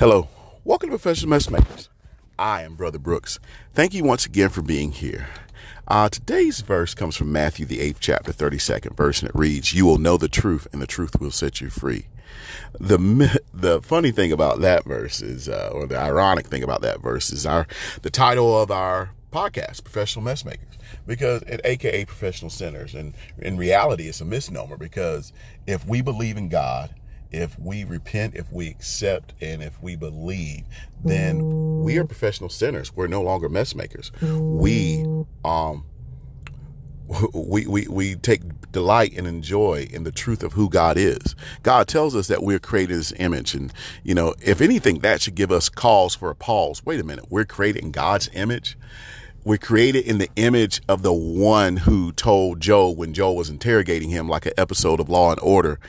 Hello, welcome to Professional Messmakers. I am Brother Brooks. Thank you once again for being here. Uh, today's verse comes from Matthew, the 8th chapter, 32nd verse, and it reads, You will know the truth, and the truth will set you free. The the funny thing about that verse is, uh, or the ironic thing about that verse is our the title of our podcast, Professional Messmakers, because it AKA Professional Sinners. And in reality, it's a misnomer because if we believe in God, if we repent, if we accept, and if we believe, then we are professional sinners. We're no longer mess makers. We um we, we, we take delight and enjoy in the truth of who God is. God tells us that we're created in His image. And, you know, if anything, that should give us cause for a pause. Wait a minute. We're created in God's image. We're created in the image of the one who told Job when Job was interrogating him, like an episode of Law and Order,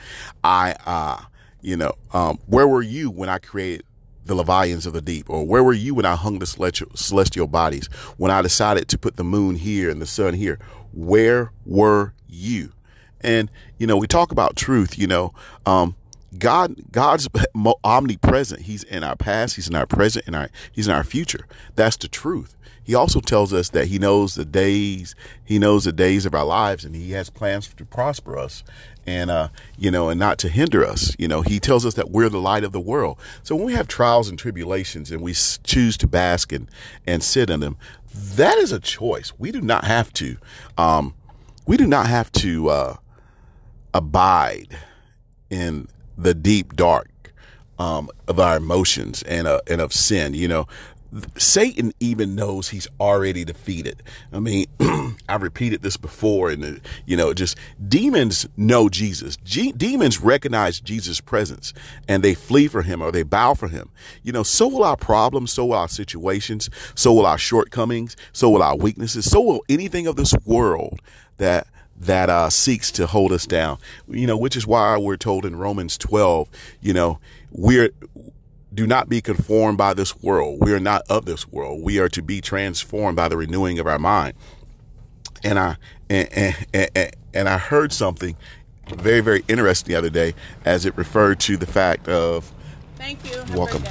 I, uh, you know, um, where were you when I created the Leviathans of the deep? Or where were you when I hung the celestial bodies? When I decided to put the moon here and the sun here? Where were you? And, you know, we talk about truth, you know, um, God, God's omnipresent. He's in our past. He's in our present. And our, he's in our future. That's the truth. He also tells us that he knows the days, he knows the days of our lives and he has plans to prosper us and, uh, you know, and not to hinder us. You know, he tells us that we're the light of the world. So when we have trials and tribulations and we choose to bask and, and sit in them, that is a choice. We do not have to, um, we do not have to, uh, abide in the deep dark um, of our emotions and uh, and of sin. You know, Satan even knows he's already defeated. I mean, I've repeated this before, and uh, you know, just demons know Jesus. G- demons recognize Jesus' presence, and they flee for him or they bow for him. You know, so will our problems, so will our situations, so will our shortcomings, so will our weaknesses, so will anything of this world that that uh, seeks to hold us down. You know, which is why we're told in Romans 12, you know, we're do not be conformed by this world. We are not of this world. We are to be transformed by the renewing of our mind. And I and and, and, and I heard something very very interesting the other day as it referred to the fact of Thank you. Have welcome.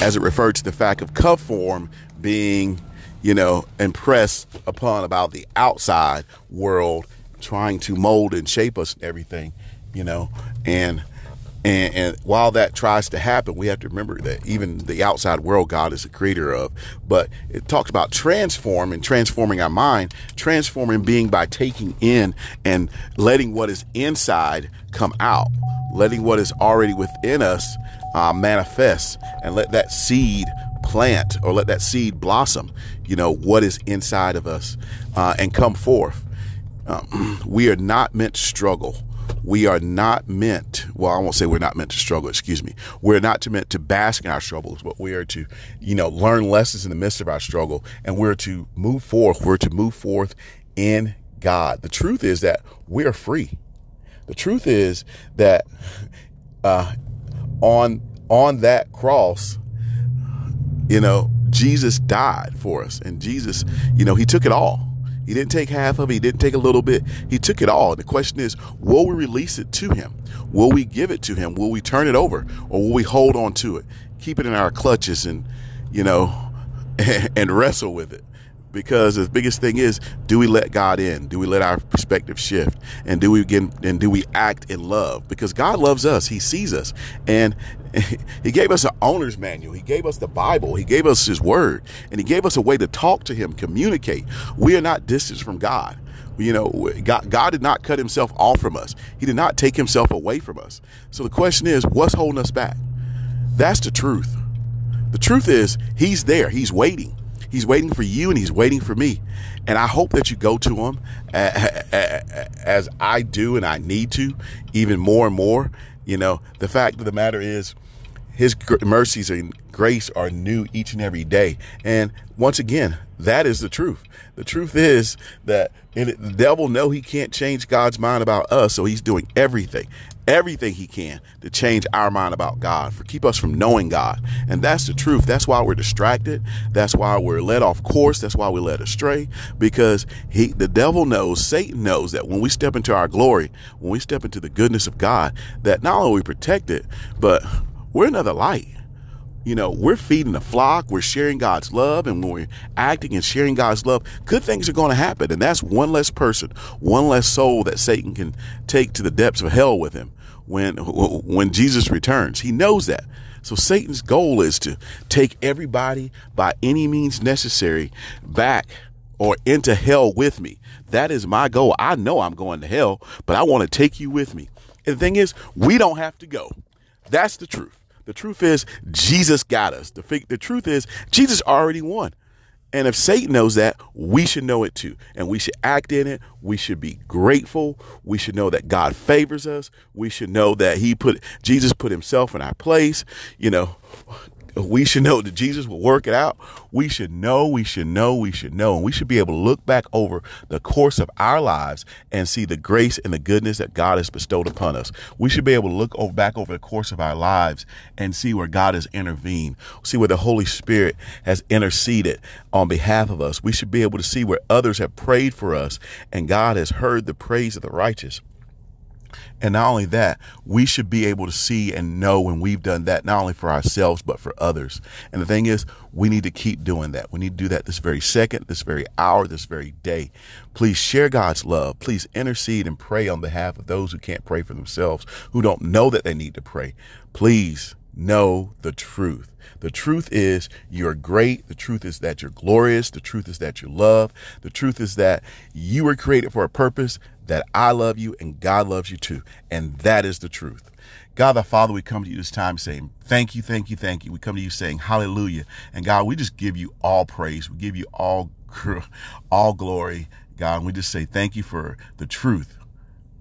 As it referred to the fact of cup form being you know, impressed upon about the outside world trying to mold and shape us and everything, you know, and and, and while that tries to happen, we have to remember that even the outside world God is the creator of. But it talks about transform and transforming our mind, transforming being by taking in and letting what is inside come out, letting what is already within us uh, manifest, and let that seed plant or let that seed blossom, you know, what is inside of us uh, and come forth. Um, we are not meant to struggle. We are not meant, well, I won't say we're not meant to struggle, excuse me. We're not meant to bask in our struggles, but we are to, you know, learn lessons in the midst of our struggle and we're to move forth. We're to move forth in God. The truth is that we are free. The truth is that uh, on on that cross, you know, Jesus died for us and Jesus, you know, he took it all. He didn't take half of it. He didn't take a little bit. He took it all. And the question is, will we release it to him? Will we give it to him? Will we turn it over or will we hold on to it? Keep it in our clutches and, you know, and wrestle with it because the biggest thing is do we let God in? Do we let our perspective shift? And do we get and do we act in love? Because God loves us. He sees us. And he gave us an owner's manual. He gave us the Bible. He gave us his word. And he gave us a way to talk to him, communicate. We are not distant from God. You know, God, God did not cut himself off from us. He did not take himself away from us. So the question is, what's holding us back? That's the truth. The truth is, he's there. He's waiting. He's waiting for you and he's waiting for me. And I hope that you go to him as I do and I need to even more and more. You know, the fact of the matter is his mercies and grace are new each and every day. And once again, that is the truth. The truth is that the devil know he can't change God's mind about us, so he's doing everything, everything he can to change our mind about God, for keep us from knowing God. And that's the truth. That's why we're distracted. That's why we're led off course. That's why we're led astray. Because he the devil knows, Satan knows that when we step into our glory, when we step into the goodness of God, that not only we protect it, but we're another light you know, we're feeding the flock, we're sharing God's love, and when we're acting and sharing God's love, good things are going to happen. And that's one less person, one less soul that Satan can take to the depths of hell with him when when Jesus returns. He knows that. So Satan's goal is to take everybody by any means necessary back or into hell with me. That is my goal. I know I'm going to hell, but I want to take you with me. And the thing is, we don't have to go. That's the truth. The truth is, Jesus got us. The, the truth is, Jesus already won. And if Satan knows that, we should know it too. And we should act in it. We should be grateful. We should know that God favors us. We should know that he put Jesus put himself in our place. You know, we should know that Jesus will work it out. We should know, we should know, we should know. And we should be able to look back over the course of our lives and see the grace and the goodness that God has bestowed upon us. We should be able to look over, back over the course of our lives and see where God has intervened, see where the Holy Spirit has interceded on behalf of us. We should be able to see where others have prayed for us and God has heard the praise of the righteous. And not only that, we should be able to see and know when we've done that, not only for ourselves, but for others. And the thing is, we need to keep doing that. We need to do that this very second, this very hour, this very day. Please share God's love. Please intercede and pray on behalf of those who can't pray for themselves, who don't know that they need to pray. Please know the truth. The truth is you're great. The truth is that you're glorious. The truth is that you love. The truth is that you were created for a purpose, that I love you and God loves you too. And that is the truth. God the Father, we come to you this time saying, Thank you, thank you, thank you. We come to you saying, Hallelujah. And God, we just give you all praise. We give you all, all glory, God. We just say, Thank you for the truth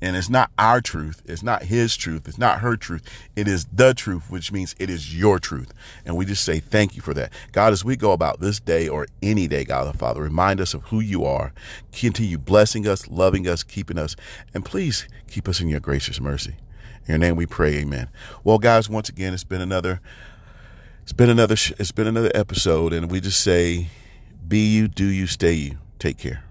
and it's not our truth. It's not his truth. It's not her truth. It is the truth, which means it is your truth. And we just say thank you for that. God, as we go about this day or any day, God the Father, remind us of who you are. Continue blessing us, loving us, keeping us, and please keep us in your gracious mercy. In your name we pray, amen. Well, guys, once again, it's been another, it's been another, it's been another episode, and we just say, be you, do you, stay you. Take care.